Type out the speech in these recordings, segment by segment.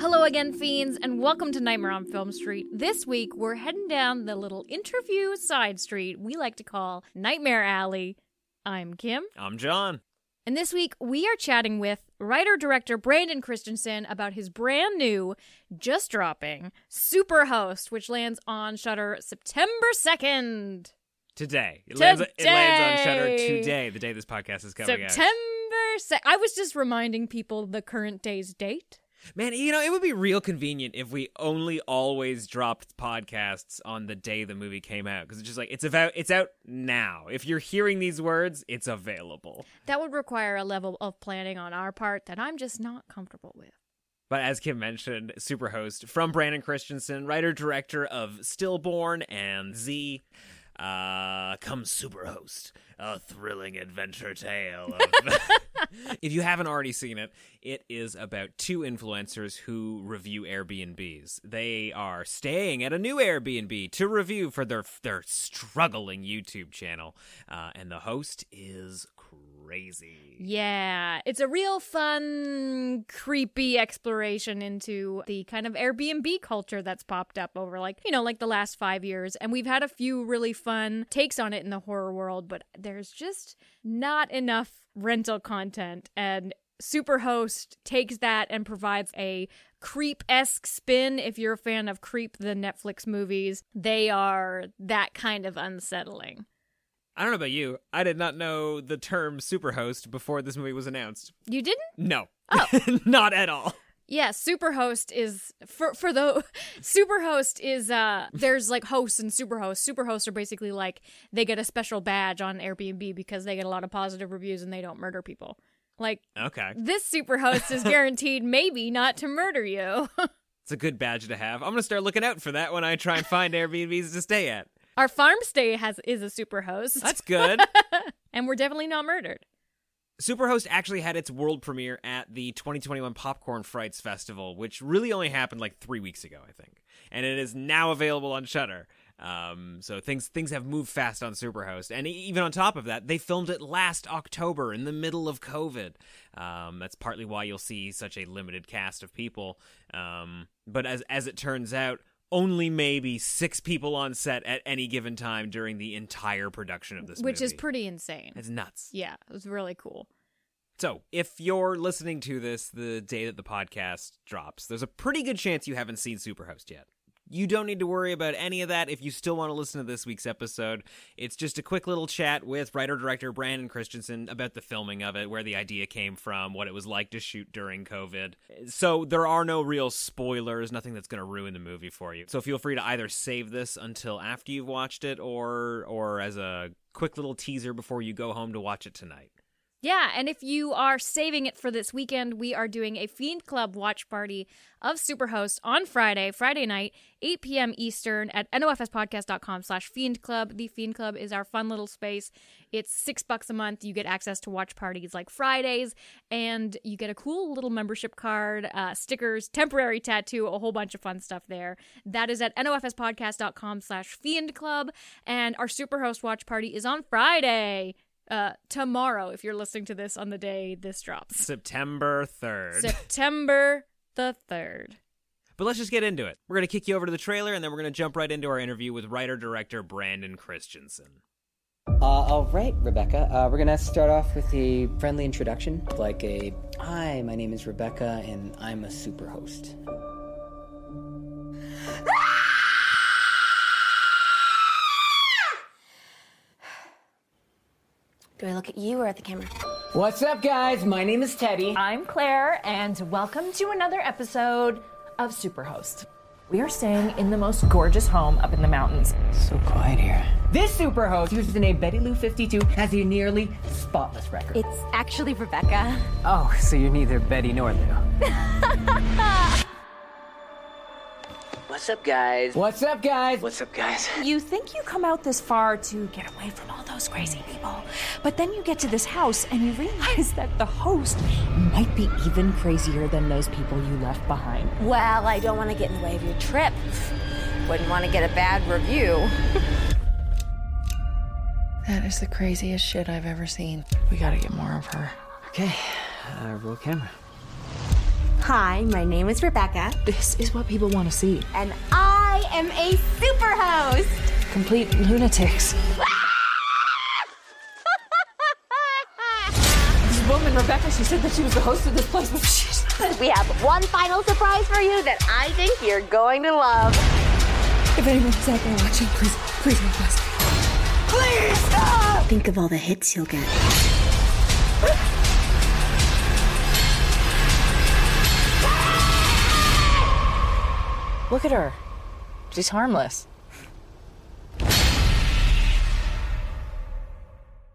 Hello again, fiends, and welcome to Nightmare on Film Street. This week, we're heading down the little interview side street we like to call Nightmare Alley. I'm Kim, I'm John. and this week we are chatting with writer director Brandon Christensen about his brand new, just dropping, Superhost, which lands on Shudder September 2nd. Today. It lands, it lands on Shudder Today. today, the day this podcast is coming out. September 2nd. I was just reminding people the current day's date. Man, you know, it would be real convenient if we only always dropped podcasts on the day the movie came out because it's just like it's about it's out now. If you're hearing these words, it's available. That would require a level of planning on our part that I'm just not comfortable with. But as Kim mentioned, Superhost from Brandon Christensen, writer director of Stillborn and Z. Uh, comes Superhost, a thrilling adventure tale. Of... if you haven't already seen it, it is about two influencers who review Airbnbs. They are staying at a new Airbnb to review for their their struggling YouTube channel, uh, and the host is crazy. Yeah, it's a real fun, creepy exploration into the kind of Airbnb culture that's popped up over like, you know, like the last five years. And we've had a few really fun takes on it in the horror world, but there's just not enough rental content. And Superhost takes that and provides a creep esque spin. If you're a fan of Creep, the Netflix movies, they are that kind of unsettling. I don't know about you. I did not know the term superhost before this movie was announced. You didn't? No. Oh. not at all. Yeah, Superhost is for for the Superhost is uh there's like hosts and Superhosts. Superhosts are basically like they get a special badge on Airbnb because they get a lot of positive reviews and they don't murder people. Like Okay. this Superhost is guaranteed maybe not to murder you. It's a good badge to have. I'm going to start looking out for that when I try and find Airbnbs to stay at. Our farm stay has is a Superhost. That's good. and we're definitely not murdered. Superhost actually had its world premiere at the 2021 Popcorn Frights Festival, which really only happened like three weeks ago, I think. And it is now available on Shudder. Um, so things things have moved fast on Superhost, and even on top of that, they filmed it last October in the middle of COVID. Um, that's partly why you'll see such a limited cast of people. Um, but as as it turns out, only maybe six people on set at any given time during the entire production of this Which is pretty insane. It's nuts. Yeah, it was really cool. So, if you're listening to this the day that the podcast drops, there's a pretty good chance you haven't seen Superhost yet. You don't need to worry about any of that if you still want to listen to this week's episode. It's just a quick little chat with writer director Brandon Christensen about the filming of it, where the idea came from, what it was like to shoot during COVID. So, there are no real spoilers, nothing that's going to ruin the movie for you. So, feel free to either save this until after you've watched it or or as a quick little teaser before you go home to watch it tonight. Yeah, and if you are saving it for this weekend, we are doing a Fiend Club watch party of Superhost on Friday, Friday night, 8 p.m. Eastern at nofspodcast.com slash Fiend Club. The Fiend Club is our fun little space. It's six bucks a month. You get access to watch parties like Fridays, and you get a cool little membership card, uh, stickers, temporary tattoo, a whole bunch of fun stuff there. That is at nofspodcast.com slash Fiend Club, and our Superhost watch party is on Friday uh, tomorrow if you're listening to this on the day this drops. September 3rd. September the 3rd. but let's just get into it. We're going to kick you over to the trailer and then we're going to jump right into our interview with writer director Brandon Christensen. Uh, all right, Rebecca. Uh, we're gonna start off with a friendly introduction, like a "Hi, my name is Rebecca, and I'm a super host." Do I look at you or at the camera? What's up, guys? My name is Teddy. I'm Claire, and welcome to another episode of Superhost. We are staying in the most gorgeous home up in the mountains. So quiet here. This superhost uses the name Betty Lou 52 has a nearly spotless record. It's actually Rebecca. oh, so you're neither Betty nor Lou. What's up, guys? What's up, guys? What's up, guys? You think you come out this far to get away from all those crazy people, but then you get to this house and you realize that the host might be even crazier than those people you left behind. Well, I don't want to get in the way of your trip. Wouldn't want to get a bad review. That is the craziest shit I've ever seen. We gotta get more of her. Okay, uh, roll camera. Hi, my name is Rebecca, This is what people want to see. and I am a super host. Complete lunatics. this woman, Rebecca, she said that she was the host of this place, but she's not. We have one final surprise for you that I think you're going to love. If anyone's out there watching, please, please help us. Please stop! Think of all the hits you'll get. Look at her. She's harmless.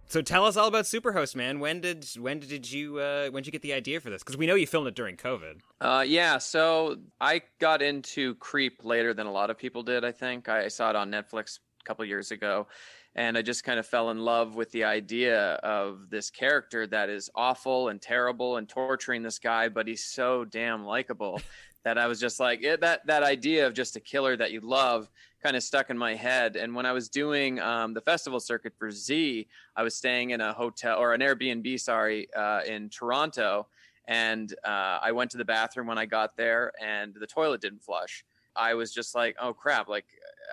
So tell us all about Superhost, man. When did when did you uh, when did you get the idea for this? Because we know you filmed it during COVID. Uh, yeah, so I got into Creep later than a lot of people did. I think I saw it on Netflix a couple years ago, and I just kind of fell in love with the idea of this character that is awful and terrible and torturing this guy, but he's so damn likable that I was just like it, that that idea of just a killer that you love kind of stuck in my head. And when I was doing um, the festival circuit for Z, I was staying in a hotel or an Airbnb, sorry, uh, in Toronto and uh, I went to the bathroom when I got there, and the toilet didn't flush. I was just like, "Oh crap!" Like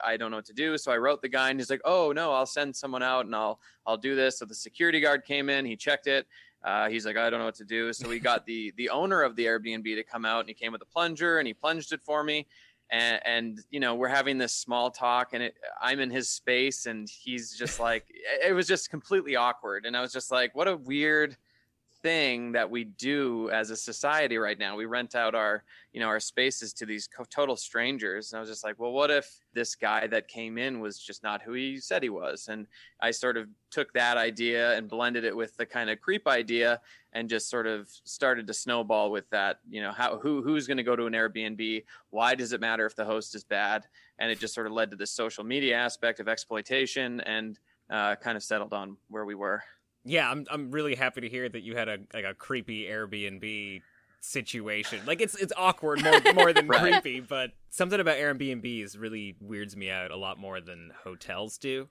I don't know what to do. So I wrote the guy, and he's like, "Oh no, I'll send someone out, and I'll I'll do this." So the security guard came in, he checked it. Uh, he's like, "I don't know what to do." So we got the the owner of the Airbnb to come out, and he came with a plunger, and he plunged it for me. And, and you know we're having this small talk, and it, I'm in his space, and he's just like, it was just completely awkward. And I was just like, "What a weird." Thing that we do as a society right now. We rent out our, you know, our spaces to these total strangers. And I was just like, well, what if this guy that came in was just not who he said he was? And I sort of took that idea and blended it with the kind of creep idea and just sort of started to snowball with that, you know, how who who's going to go to an Airbnb? Why does it matter if the host is bad? And it just sort of led to this social media aspect of exploitation and uh, kind of settled on where we were. Yeah, I'm I'm really happy to hear that you had a like a creepy Airbnb situation. Like it's it's awkward more more than Right. creepy, but something about Airbnbs really weirds me out a lot more than hotels do.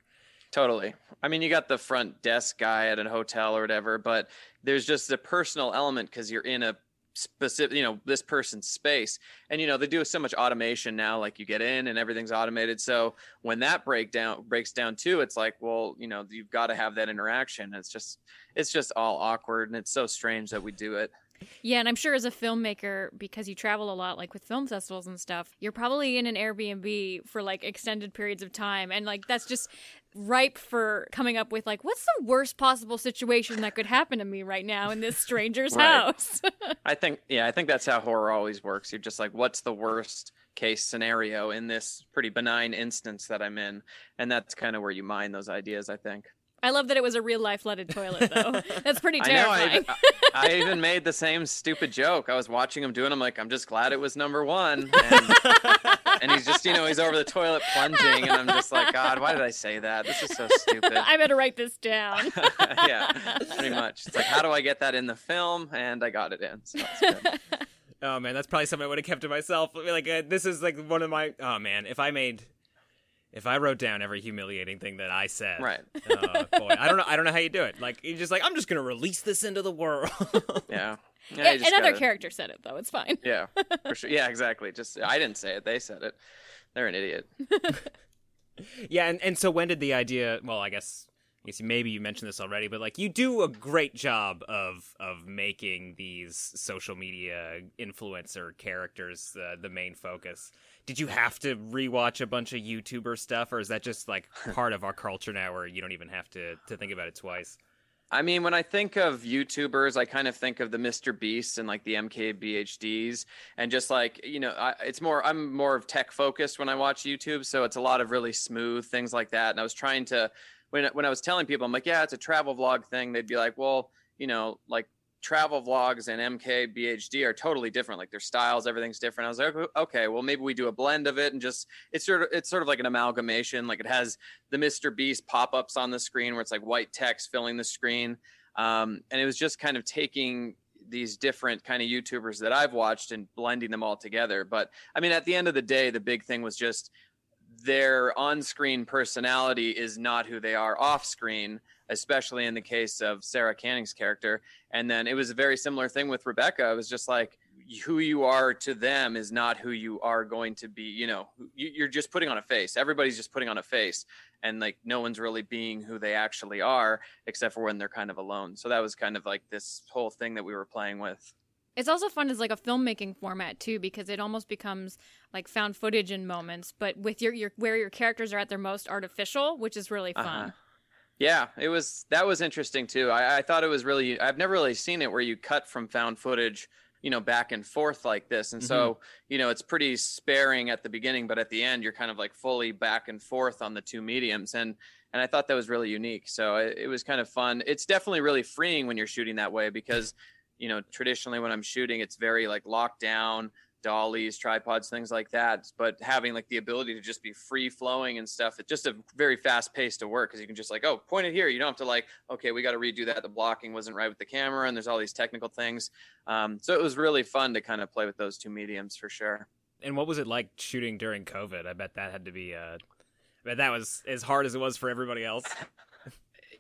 Totally. I mean, you got the front desk guy at a hotel or whatever, but there's just the personal element because you're in a specific, you know, this person's space. And, you know, they do so much automation now, like you get in and everything's automated. So when that breakdown breaks down too, it's like, well, you know, you've got to have that interaction. It's just, it's just all awkward and it's so strange that we do it. Yeah, and I'm sure as a filmmaker, because you travel a lot, like with film festivals and stuff, you're probably in an Airbnb for like extended periods of time. And like that's just ripe for coming up with like, what's the worst possible situation that could happen to me right now in this stranger's Right. house? I think, yeah, I think that's how horror always works. You're just like, what's the worst case scenario in this pretty benign instance that I'm in? And that's kind of where you mine those ideas, I think. I love that it was a real life flooded toilet, though. That's pretty I know. I, terrifying. I, I even made the same stupid joke. I was watching him doing. I'm like, I'm just glad it was number one. And, and he's just, you know, he's over the toilet plunging, and I'm just like, God, why did I say that? This is so stupid. I better write this down. yeah, pretty much. It's like, how do I get that in the film? And I got it in. So it's good. Oh man, that's probably something I would have kept to myself. Like uh, this is like one of my oh man, if I made if I wrote down every humiliating thing that I said, Right. Oh boy, I don't know. I don't know how you do it. Like you're just like I'm just gonna release this into the world. Yeah. Yeah, Yeah, you just Another gotta- character said it, though. It's fine. Yeah, for sure. Yeah, exactly. Just I didn't say it. They said it. They're an idiot. yeah, and and so when did the idea? Well, I guess. I guess maybe you mentioned this already, but like you do a great job of of making these social media influencer characters uh, the main focus. Did you have to rewatch a bunch of YouTuber stuff, or is that just like part of our culture now, where you don't even have to to think about it twice? I mean, when I think of YouTubers, I kind of think of the Mr. Beasts and like the MKBHDs, and just like you know, I, it's more. I'm more of tech focused when I watch YouTube, so it's a lot of really smooth things like that. And I was trying to, when when I was telling people, I'm like, yeah, it's a travel vlog thing. They'd be like, well, you know, like travel vlogs and MKBHD are totally different. Like their styles, everything's different. I was like, okay, well maybe we do a blend of it and just it's sort of it's sort of like an amalgamation. Like it has the Mr. Beast pop-ups on the screen where it's like white text filling the screen. Um, and it was just kind of taking these different kind of YouTubers that I've watched and blending them all together. But I mean, at the end of the day, the big thing was just their on-screen personality is not who they are off-screen, especially in the case of Sarah Canning's character. And then it was a very similar thing with Rebecca. It was just like who you are to them is not who you are going to be. You know, you're just putting on a face. Everybody's just putting on a face, and like no one's really being who they actually are, except for when they're kind of alone. So that was kind of like this whole thing that we were playing with. It's also fun as like a filmmaking format too, because it almost becomes like found footage in moments, but with your, your where your characters are at their most artificial, which is really fun. Uh-huh. Yeah, it was that was interesting too. I, I thought it was really I've never really seen it where you cut from found footage you know back and forth like this and mm-hmm. so you know it's pretty sparing at the beginning but at the end you're kind of like fully back and forth on the two mediums and and i thought that was really unique so it, it was kind of fun it's definitely really freeing when you're shooting that way because you know traditionally when i'm shooting it's very like locked down dollies tripods things like that but having like the ability to just be free flowing and stuff it's just a very fast pace to work because you can just like oh point it here. You don't have to like okay we got to redo that. The blocking wasn't right with the camera and there's all these technical things. Um, so it was really fun to kind of play with those two mediums for sure. And what was it like shooting during covid? I bet that had to be uh I bet that was as hard as it was for everybody else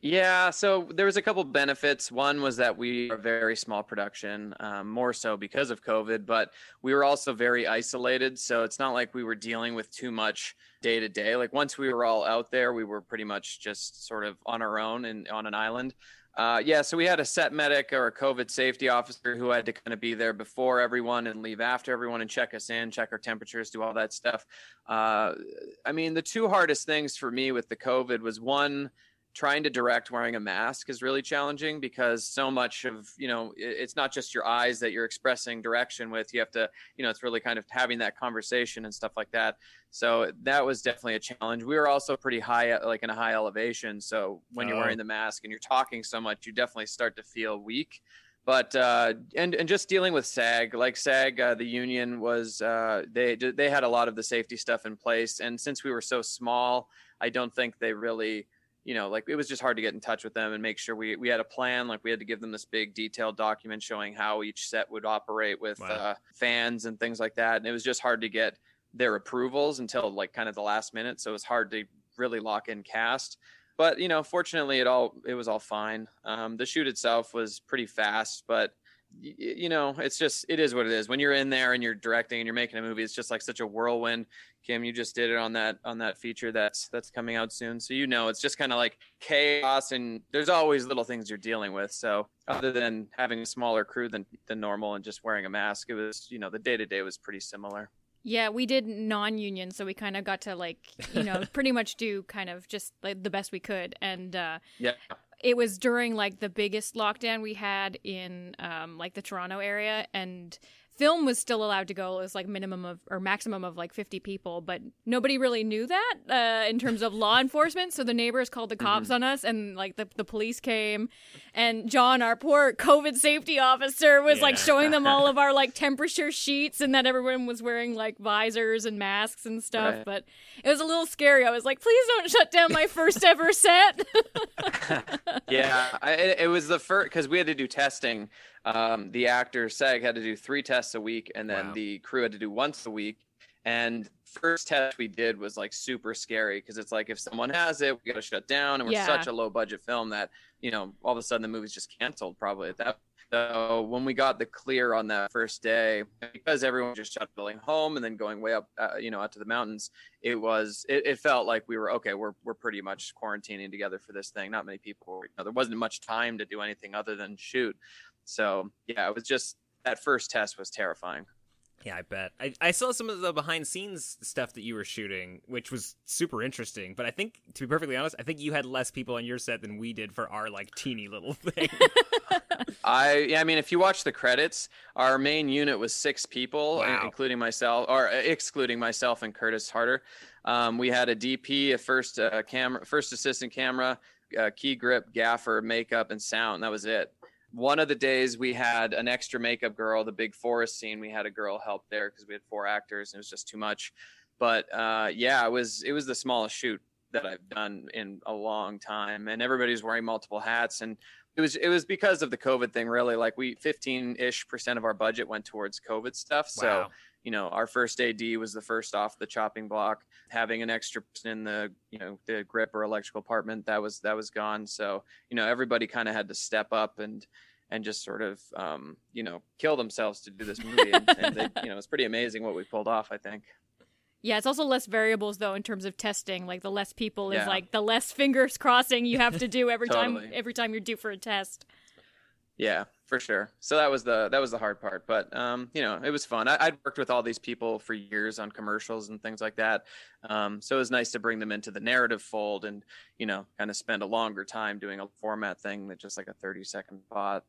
Yeah, so there was a couple benefits. One was that we are very small production, um, more so because of COVID, but we were also very isolated. So it's not like we were dealing with too much day to day. Like once we were all out there, we were pretty much just sort of on our own and on an island. Uh, yeah, so we had a set medic or a COVID safety officer who had to kind of be there before everyone and leave after everyone and check us in, check our temperatures, do all that stuff. Uh, I mean, the two hardest things for me with the COVID was one, trying to direct wearing a mask is really challenging because so much of you know it's not just your eyes that you're expressing direction with. You have to you know it's really kind of having that conversation and stuff like that. So that was definitely a challenge. We were also pretty high like in a high elevation. So when you're wearing oh. the mask and you're talking so much you definitely start to feel weak. But uh, and and just dealing with SAG, like SAG, uh, the union was uh, they they had a lot of the safety stuff in place, and since we were so small, I don't think they really you know, like it was just hard to get in touch with them and make sure we we had a plan. Like we had to give them this big detailed document showing how each set would operate with wow. uh, fans and things like that. And it was just hard to get their approvals until like kind of the last minute. So it was hard to really lock in cast. But you know, fortunately, it all it was all fine. Um, the shoot itself was pretty fast, but you know, it's just it is what it is. When you're in there and you're directing and you're making a movie, it's just like such a whirlwind. Kim, you just did it on that on that feature that's that's coming out soon, so you know it's just kind of like chaos, and there's always little things you're dealing with. So other than having a smaller crew than than normal and just wearing a mask, it was you know the day to day was pretty similar. Yeah, we did non-union, so we kind of got to like you know pretty much do kind of just like the best we could, and uh, yeah, it was during like the biggest lockdown we had in um, like the Toronto area, and film was still allowed to go. It was like minimum of or maximum of like 50 people, but nobody really knew that uh, in terms of law enforcement. So the neighbors called the cops mm-hmm. on us, and like the, the police came. And John, our poor COVID safety officer, was yeah. like showing them all of our like temperature sheets and that everyone was wearing like visors and masks and stuff. Right. But it was a little scary. I was like, please don't shut down my first ever set. yeah, I, it was the first because we had to do testing um, the actor SAG had to do three tests a week, and then wow. the crew had to do once a week. And first test we did was like super scary because it's like if someone has it, we got to shut down, and we're yeah. such a low budget film that you know all of a sudden the movie's just canceled probably at that. So when we got the clear on that first day, because everyone just shut building home and then going way up, uh, you know, out to the mountains, it was it, it, felt like we were okay. We're we're pretty much quarantining together for this thing. Not many people. Were, you know, there wasn't much time to do anything other than shoot. So yeah, it was just that first test was terrifying. Yeah, I bet. I, I saw some of the behind scenes stuff that you were shooting, which was super interesting. But I think, to be perfectly honest, I think you had less people on your set than we did for our like teeny little thing. I yeah, I mean, if you watch the credits, our main unit was six people, wow. including myself, or uh, excluding myself and Curtis Harder. Um, we had a DP, a first uh, camera, first assistant camera, uh, key grip, gaffer, makeup, and sound. That was it. One of the days we had an extra makeup girl the big forest scene we had a girl help there because we had four actors and it was just too much. But uh, yeah it was it was the smallest shoot that i've done in a long time and everybody's wearing multiple hats and it was it was because of the covid thing really. Like we 15ish percent of our budget went towards covid stuff. So. You know our first ad was the first off the chopping block. Having an extra person in the you know the grip or electrical department that was that was gone. So you know everybody kind of had to step up and and just sort of um, you know kill themselves to do this movie. And, and they, you know it's pretty amazing what we pulled off i think. Yeah, it's also less variables though in terms of testing. Like the less people is like the less fingers crossing you have to do every time every time you're due for a test. Yeah for sure so that was the that was the hard part but um you know it was fun I, i'd worked with all these people for years on commercials and things like that um so it was nice to bring them into the narrative fold and you know kind of spend a longer time doing a format thing that just like a 30 second spot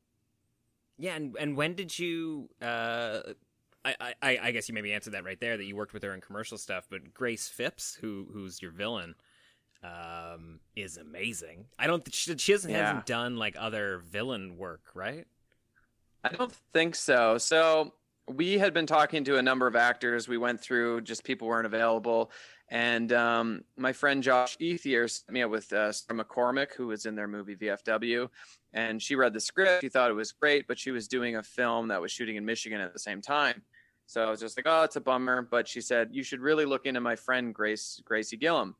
Yeah, and and when did you? Uh, I, I I guess you maybe answered that right there that you worked with her in commercial stuff, but Grace Phipps, who who's your villain, um, is amazing. I don't. She, she hasn't, Yeah. hasn't done like other villain work, right? I don't think so. So we had been talking to a number of actors. We went through just people weren't available, and um, my friend Josh Ethier set me up with uh, Sierra McCormick, who was in their movie VFW, and she read the script. She thought it was great, but she was doing a film that was shooting in Michigan at the same time. So I was just like, "Oh, it's a bummer." But she said, "You should really look into my friend Grace Gracie Gillum."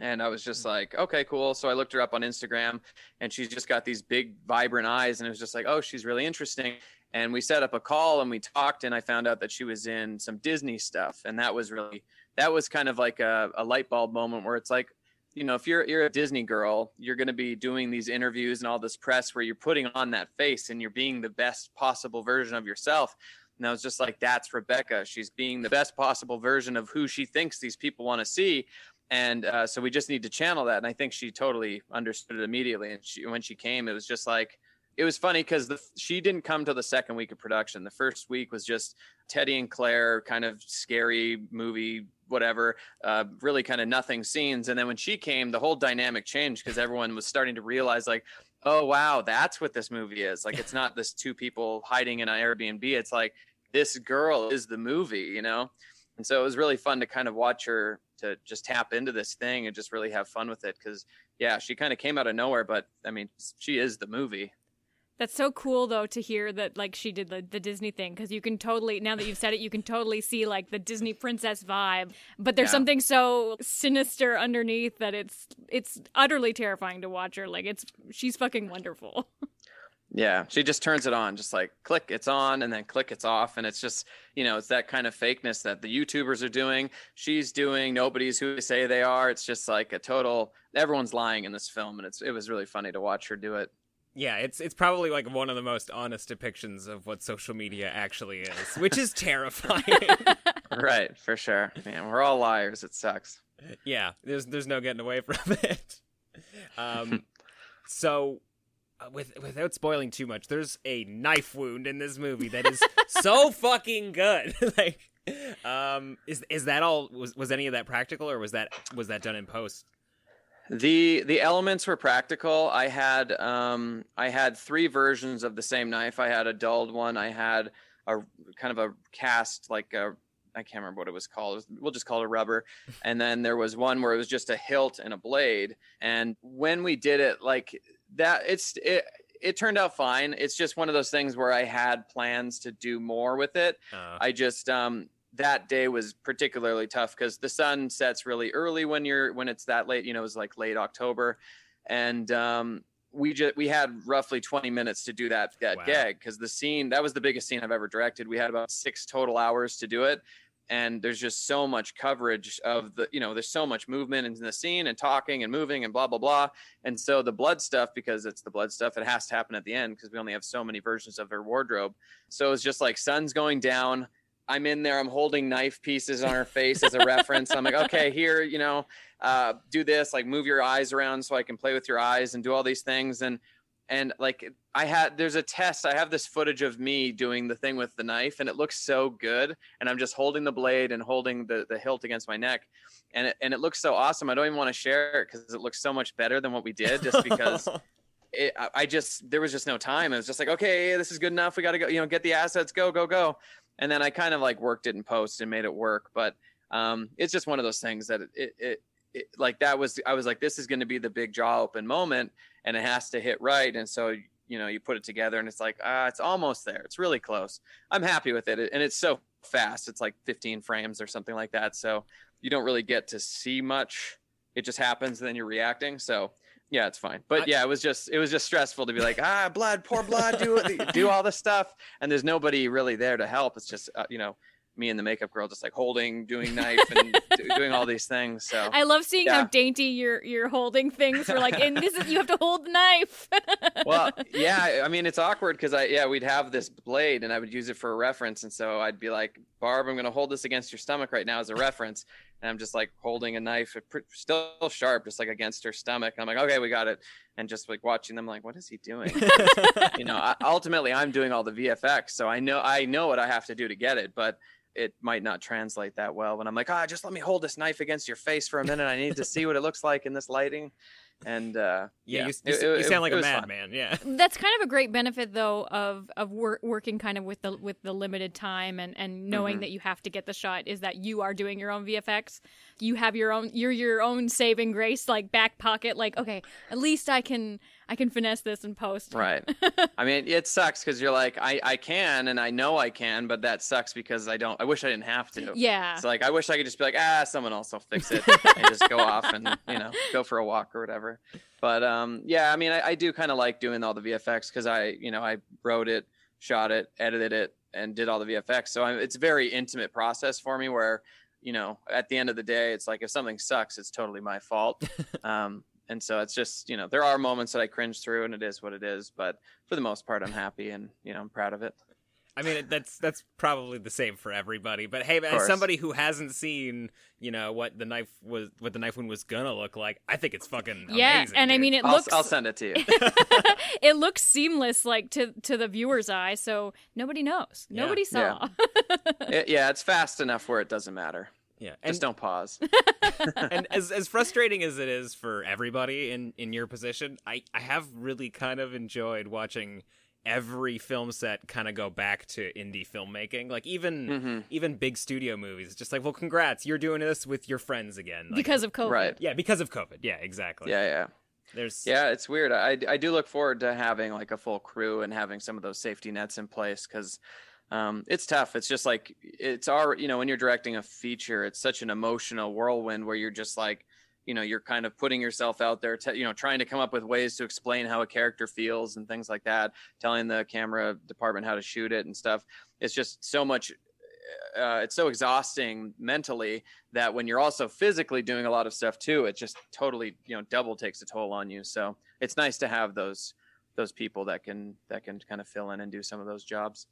And I was just like, okay, cool. So I looked her up on Instagram and she's just got these big, vibrant eyes. And it was just like, oh, she's really interesting. And we set up a call and we talked. And I found out that she was in some Disney stuff. And that was really, that was kind of like a, a light bulb moment where it's like, you know, if you're you're a Disney girl, you're going to be doing these interviews and all this press where you're putting on that face and you're being the best possible version of yourself. And I was just like, that's Rebecca. She's being the best possible version of who she thinks these people want to see and uh, so we just need to channel that. And i think she totally understood it immediately. And she, when she came it was just like it was funny because she didn't come till the second week of production. The first week was just teddy and claire kind of scary movie whatever uh, really kind of nothing scenes. And then when she came the whole dynamic changed because everyone was starting to realize like oh wow that's what this movie is. Like it's not this two people hiding in an airbnb. It's like this girl is the movie you know? And so it was really fun to kind of watch her to just tap into this thing and just really have fun with it because yeah she kind of came out of nowhere but i mean she is the movie That's so cool though to hear that like she did the, the Disney thing because you can totally now that you've said it you can totally see like the Disney princess vibe but there's Yeah. something so sinister underneath that it's it's utterly terrifying to watch her like it's she's fucking wonderful. yeah she just turns it on just like click it's on and then click it's off and it's just you know it's that kind of fakeness that the youtubers are doing she's doing nobody's who they say they are it's just like a total everyone's lying in this film and it's it was really funny to watch her do it Yeah, it's it's probably like one of the most honest depictions of what social media actually is, which is terrifying. right for sure man we're all liars it sucks yeah, there's there's no getting away from it. Um, so with without spoiling too much, there's a knife wound in this movie that is so fucking good. like, um, is is that all? Was was any of that practical, or was that was that done in post? The the elements were practical. I had um I had three versions of the same knife. I had a dulled one. I had a kind of a cast like a I can't remember what it was called. We'll just call it a rubber. And then there was one where it was just a hilt and a blade. And when we did it, like that, it's it it turned out fine. It's just one of those things where I had plans to do more with it. Uh, I just um that day was particularly tough because the sun sets really early when you're when it's that late. You know, it was like late October, and um, we just we had roughly 20 minutes to do that that Wow. gag because the scene that was the biggest scene I've ever directed. We had about six total hours to do it. And there's just so much coverage of the, you know, there's so much movement in the scene and talking and moving and blah blah blah. And so the blood stuff, because it's the blood stuff, it has to happen at the end because we only have so many versions of her wardrobe. So it's just like sun's going down. I'm in there. I'm holding knife pieces on her face as a reference. I'm like, okay, here, you know, uh, do this, like move your eyes around so I can play with your eyes and do all these things. And and like I had, there's a test. I have this footage of me doing the thing with the knife, and it looks so good. And I'm just holding the blade and holding the the hilt against my neck, and it, and it looks so awesome. I don't even want to share it because it looks so much better than what we did, just because it, I- I just there was just no time. It was just like, okay, this is good enough. We got to go, you know, get the assets, go, go, go. And then I kind of like worked it in post and made it work. But um, it's just one of those things that it, it, it like that was I was like, this is going to be the big jaw open moment, and it has to hit right. And so you know, you put it together, and it's like, ah, it's almost there. It's really close. I'm happy with it, and it's so fast. It's like 15 frames or something like that. So you don't really get to see much. It just happens, and then you're reacting. So yeah, it's fine. But yeah, it was just it was just stressful to be like, ah, blood, pour blood, do do all this stuff, and there's nobody really there to help. It's just uh, you know me and the makeup girl just like holding, doing knife, and doing all these things. So I love seeing how dainty you're you're holding things. We're like, and this is you have to hold the knife. well, yeah, I mean it's awkward because I yeah we'd have this blade and I would use it for a reference, and so I'd be like, Barb, I'm gonna hold this against your stomach right now as a reference, and I'm just like holding a knife, still sharp, just like against her stomach. I'm like, okay, we got it, and just like watching them, like, what is he doing? you know, I, ultimately I'm doing all the VFX, so I know I know what I have to do to get it, but it might not translate that well when I'm like, ah, just let me hold this knife against your face for a minute. I need to see what it looks like in this lighting. And uh, Yeah, yeah, you, you, it- you it- sound like it a madman. Yeah. That's kind of a great benefit though of of wor- working kind of with the with the limited time and and knowing Mhm. that you have to get the shot is that you are doing your own VFX. You have your own you're your own saving grace like back pocket like okay, at least I can I can finesse this and post. Right. I mean, it sucks because you're like, I, I can and I know I can, but that sucks because I don't. I wish I didn't have to. Yeah. It's like I wish I could just be like, ah, someone else will fix it, and just go off and you know go for a walk or whatever. But um, yeah, I mean, I, I do kind of like doing all the VFX because I, you know, I wrote it, shot it, edited it, and did all the VFX. So I, it's a very intimate process for me where, you know, at the end of the day, it's like if something sucks, it's totally my fault. um, and so it's just, you know, there are moments that I cringe through, and it is what it is. But for the most part, I'm happy and you know I'm proud of it. I mean, that's that's probably the same for everybody. But hey, as somebody who hasn't seen, you know, what the knife was, what the knife wound was gonna look like, I think it's fucking Yeah, amazing, and I mean it I'll, looks I'll send it to you. it looks seamless like to to the viewer's eye, so nobody knows. Yeah. Nobody Yeah. saw. It- yeah, it's fast enough where it doesn't matter. Yeah, and Just don't pause. and as as frustrating as it is for everybody in in your position, I I have really kind of enjoyed watching every film set kind of go back to indie filmmaking. Like even Mhm. even big studio movies, It's just like, well, congrats, you're doing this with your friends again. Like, because of COVID. Right. yeah, because of COVID. Yeah, exactly. Yeah, yeah. There's Yeah, it's weird. I, I do look forward to having like a full crew and having some of those safety nets in place because um, it's tough. It's just like it's our you know when you're directing a feature, it's such an emotional whirlwind where you're just like you know you're kind of putting yourself out there, to, you know, trying to come up with ways to explain how a character feels and things like that, telling the camera department how to shoot it and stuff. It's just so much. Uh, it's so exhausting mentally that when you're also physically doing a lot of stuff too, it just totally you know double takes a toll on you. So it's nice to have those those people that can that can kind of fill in and do some of those jobs.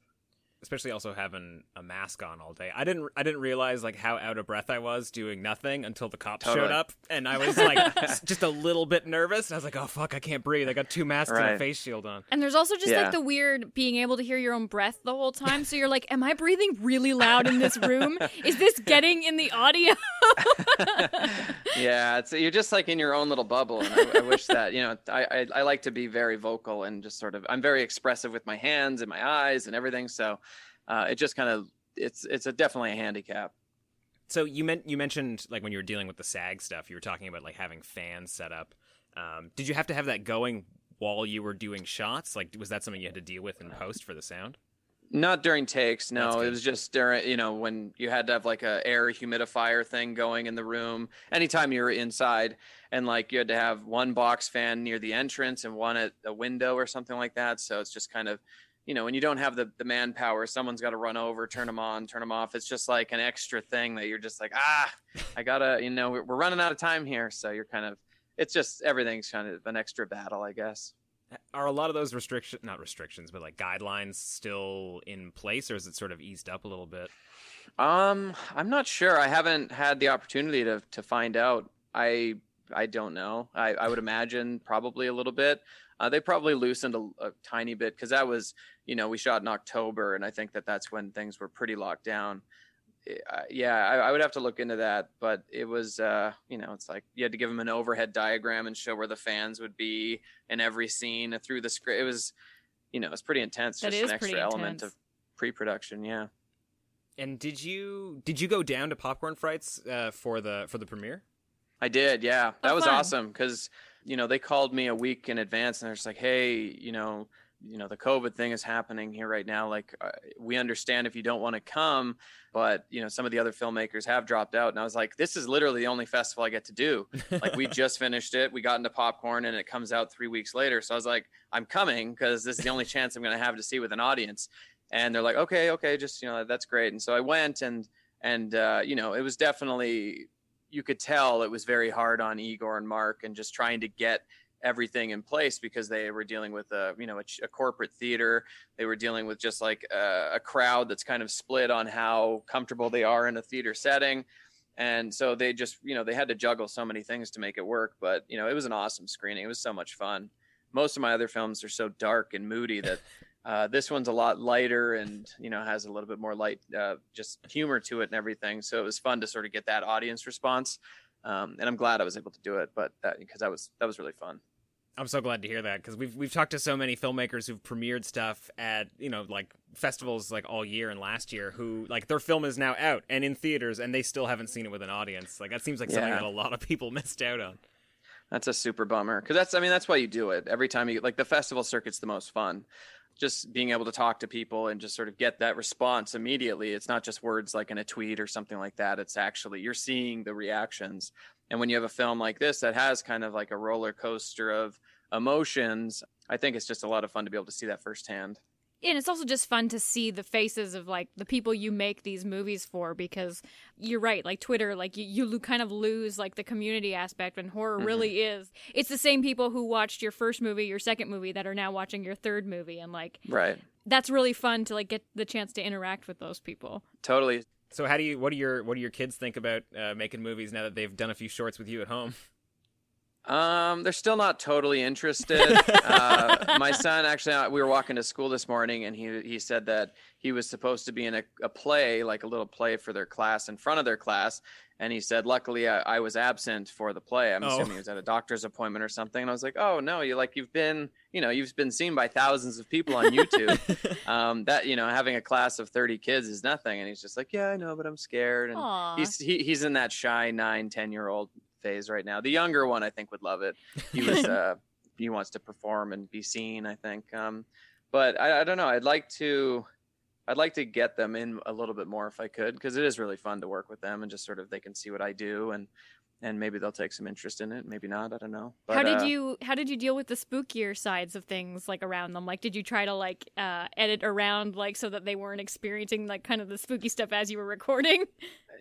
Especially also having a mask on all day. I didn't I didn't realize like how out of breath I was doing nothing until the cops showed up, and I was like just a little bit nervous. And I was like, oh fuck, I can't breathe. I got two masks and a face shield on. And there's also just Yeah. like the weird being able to hear your own breath the whole time. So you're like, am I breathing really loud in this room? Is this getting in the audio? yeah, it's you're just like in your own little bubble, and I, I wish that you know I, I I like to be very vocal and just sort of I'm very expressive with my hands and my eyes and everything. So uh, it just kind of it's it's a definitely a handicap. So you meant you mentioned like when you were dealing with the SAG stuff, you were talking about like having fans set up. Um, did you have to have that going while you were doing shots? Like, was that something you had to deal with in post for the sound? Not during takes, no. It was just during, you know, when you had to have like a air humidifier thing going in the room. Anytime you were inside, and like you had to have one box fan near the entrance and one at a window or something like that. So it's just kind of, you know, when you don't have the the manpower, someone's got to run over, turn them on, turn them off. It's just like an extra thing that you're just like, ah, I gotta, you know, we're, running out of time here. So you're kind of, it's just everything's kind of an extra battle, I guess. Are a lot of those restrictions not restrictions, but like guidelines still in place, or is it sort of eased up a little bit? Um, I'm not sure. I haven't had the opportunity to to find out. I I don't know. I, I would imagine probably a little bit. Uh, they probably loosened a, a tiny bit because that was, you know, we shot in October, and I think that that's when things were pretty locked down. uh, yeah, I, I, would have to look into that. But it was, uh, you know, it's like you had to give them an overhead diagram and show where the fans would be in every scene through the script. It was, you know, it's pretty intense. That just is an extra element of pre-production. Yeah. And did you did you go down to Popcorn Frights uh, for the for the premiere? I did. Yeah, that Oh, was fun. awesome because you know they called me a week in advance and they're just like, hey, you know, you know the COVID thing is happening here right now. Like, uh, we understand if you don't want to come, but you know some of the other filmmakers have dropped out. And I was like, this is literally the only festival I get to do. Like, we just finished it. We got into popcorn and it comes out three weeks later. So I was like, I'm coming because this is the only chance I'm going to have to see with an audience. And they're like, okay, okay, just you know that's great. And so I went and and uh, you know it was definitely you could tell it was very hard on Igor and Mark and just trying to get everything in place because they were dealing with a you know a, a corporate theater. They were dealing with just like a, a crowd that's kind of split on how comfortable they are in a theater setting. And so they just you know they had to juggle so many things to make it work but you know it was an awesome screening. It was so much fun. Most of my other films are so dark and moody that uh, this one's a lot lighter and you know has a little bit more light uh, just humor to it and everything so it was fun to sort of get that audience response um, and i'm glad i was able to do it but that because that was that was really fun I'm so glad to hear that because we've we've talked to so many filmmakers who've premiered stuff at you know like festivals like all year and last year who like their film is now out and in theaters and they still haven't seen it with an audience. Like that seems like something Yeah. that a lot of people missed out on. That's a super bummer because that's I mean that's why you do it every time you like the festival circuit's the most fun. Just being able to talk to people and just sort of get that response immediately. It's not just words like in a tweet or something like that. It's actually you're seeing the reactions. And when you have a film like this that has kind of like a roller coaster of emotions, I think it's just a lot of fun to be able to see that firsthand. And it's also just fun to see the faces of like the people you make these movies for because you're right like twitter like you, you kind of lose like the community aspect and horror really is it's the same people who watched your first movie your second movie that are now watching your third movie and like Right. that's really fun to like get the chance to interact with those people Totally. So how do you what do your what do your kids think about uh, making movies now that they've done a few shorts with you at home? Um, they're still not totally interested. uh, my son actually, uh, we were walking to school this morning, and he he said that he was supposed to be in a, a play, like a little play for their class in front of their class. And he said, luckily, I, I was absent for the play. I'm Oh. assuming he was at a doctor's appointment or something. And I was like, oh no, you like you've been, you know, you've been seen by thousands of people on YouTube. um, that you know, having a class of 30 kids is nothing. And he's just like, yeah, I know, but I'm scared. And Aw. he's he, he's in that shy nine ten year old phase right now. The younger one i think would love it. He was uh he wants to perform and be seen i think um but i, I don't know. I'd like to i'd like to get them in a little bit more if i could because it is really fun to work with them and just sort of they can see what i do and and maybe they'll take some interest in it maybe not i don't know how did uh, you how did you deal with the spookier sides of things like around them like did you try to like uh edit around like so that they weren't experiencing like kind of the spooky stuff as you were recording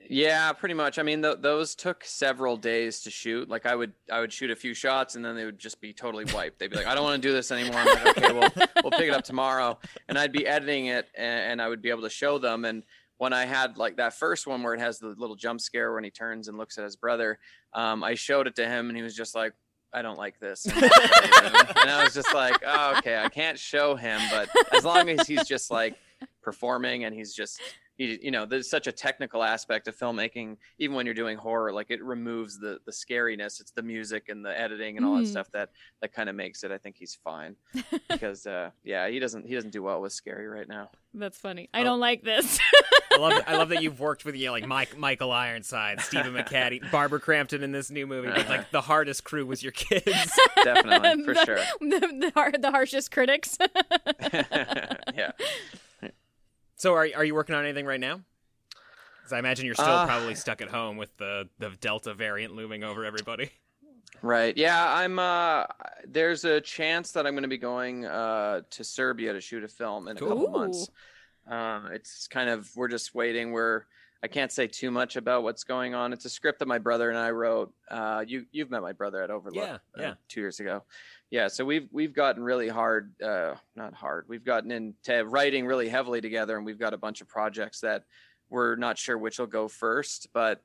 Yeah, pretty much. I mean, th- those took several days to shoot. Like, I would, I would shoot a few shots, and then they would just be totally wiped. They'd be like, "I don't want to do this anymore." I'm like, "Okay, well, we'll pick it up tomorrow." And I'd be editing it, and, and I would be able to show them. And when I had like that first one where it has the little jump scare when he turns and looks at his brother, um, I showed it to him, and he was just like. I don't like this. and I was just like, oh, okay, I can't show him, but as long as he's just like performing and he's just he, you know there's such a technical aspect of filmmaking even when you're doing horror like it removes the the scariness it's the music and the editing and all that Mm. stuff that that kind of makes it i think he's fine because uh yeah he doesn't he doesn't do well with scary right now that's funny i Oh. don't like this I love I love that you've worked with you know, like Mike Michael Ironside, Stephen McHattie, Barbara Crampton in this new movie. But like the hardest crew was your kids. definitely for The- sure the, the, har- the harshest critics yeah So are are you working on anything right now? Because I imagine you're still Uh, probably stuck at home with the the Delta variant looming over everybody. Right. Yeah, I'm uh there's a chance that I'm going to be going uh to Serbia to shoot a film in a couple Ooh. months. Uh it's kind of we're just waiting. We're I can't say too much about what's going on. It's a script that my brother and I wrote. Uh you you've met my brother at Overlook Yeah, uh, yeah. 2 years ago. Yeah, so we've we've gotten really hard uh not hard. We've gotten into writing really heavily together and we've got a bunch of projects that we're not sure which will go first, but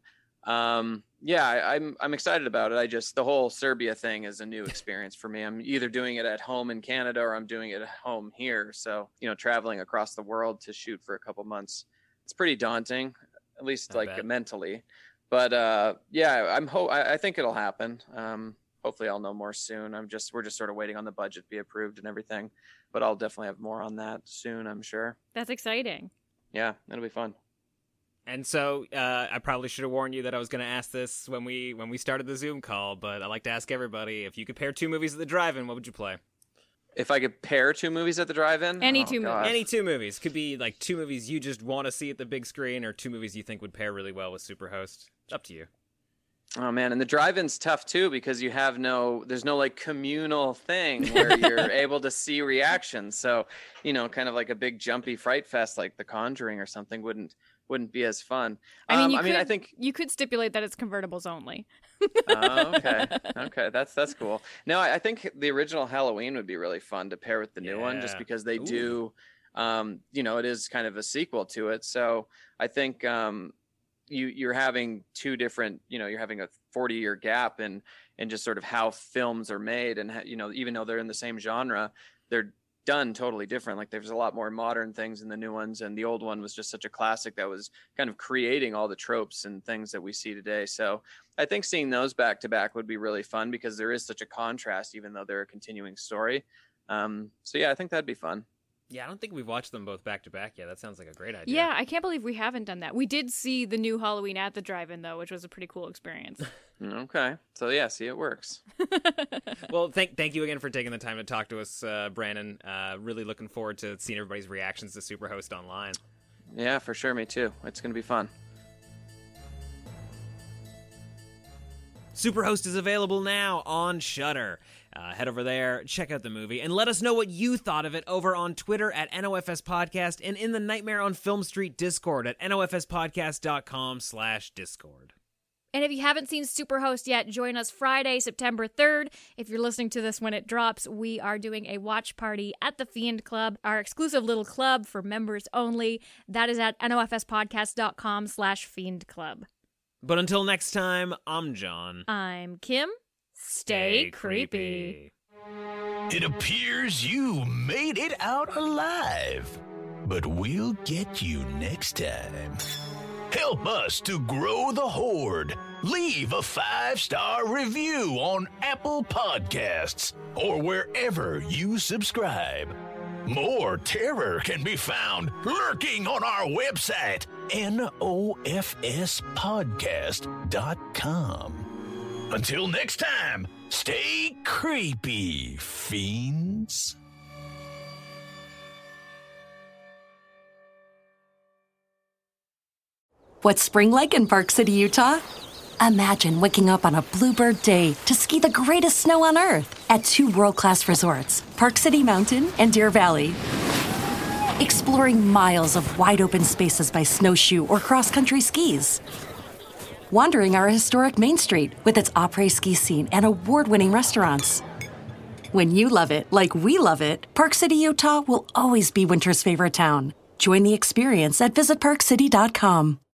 um yeah I, i'm i'm excited about it i just the whole serbia thing is a new experience for me i'm either doing it at home in canada or i'm doing it at home here so you know traveling across the world to shoot for a couple months it's pretty daunting at least like mentally. But uh, yeah, I'm ho- I, I think it'll happen. Um, hopefully, I'll know more soon. I'm just we're just sort of waiting on the budget to be approved and everything. But I'll definitely have more on that soon. I'm sure. That's exciting. Yeah, it'll be fun. And so uh, I probably should have warned you that I was going to ask this when we when we started the Zoom call, but I like to ask everybody if you could pair two movies at the drive-in, what would you play? If I could pair two movies at the drive-in, Any Oh, two God. movies. Any two movies could be like two movies you just want to see at the big screen, or two movies you think would pair really well with Superhost. It's up to you. Oh man, and the drive-in's tough too because you have no there's no like communal thing where you're able to see reactions. So, you know, kind of like a big jumpy fright fest like The Conjuring or something wouldn't wouldn't be as fun. I mean, Um, you I mean, could, I think you could stipulate that it's convertibles only. oh, okay. Okay, that's that's cool. No, I, I think the original Halloween would be really fun to pair with the new one, just because they Ooh. do. Um, you know, it is kind of a sequel to it, so I think um, you you're having two different. You know, you're having a 40 year gap in and just sort of how films are made, and how- you know, even though they're in the same genre, they're done totally different. Like there's a lot more modern things in the new ones, and the old one was just such a classic that was kind of creating all the tropes and things that we see today. So I think seeing those back to back would be really fun because there is such a contrast, even though they're a continuing story. Um, so yeah, I think that'd be fun. Yeah, I don't think we've watched them both back to back yet. That sounds like a great idea. Yeah, I can't believe we haven't done that. We did see the new Halloween at the drive-in though, which was a pretty cool experience. Okay, so yeah, see, it works. well, thank thank you again for taking the time to talk to us, uh, Brandon. Uh, really looking forward to seeing everybody's reactions to Superhost online. Yeah, for sure, me too. It's gonna be fun. Superhost is available now on Shudder. Uh, head over there, check out the movie, and let us know what you thought of it over on Twitter at NOFS Podcast and in the Nightmare on Film Street Discord at nofspodcast.com slash Discord. And if you haven't seen Superhost yet, join us Friday, September 3rd. If you're listening to this when it drops, we are doing a watch party at the Fiend Club, our exclusive little club for members only. That is at nofspodcast.com slash fiend club. But until next time, I'm John. I'm Kim. Stay, creepy. It appears you made it out alive, but we'll get you next time. Help us to grow the horde. Leave a five star review on Apple Podcasts or wherever you subscribe. More terror can be found lurking on our website, nofspodcast.com. Until next time, stay creepy, fiends. What's spring like in Park City, Utah? Imagine waking up on a bluebird day to ski the greatest snow on earth at two world class resorts, Park City Mountain and Deer Valley. Exploring miles of wide open spaces by snowshoe or cross country skis. Wandering our historic Main Street with its après ski scene and award winning restaurants. When you love it like we love it, Park City, Utah will always be winter's favorite town. Join the experience at visitparkcity.com.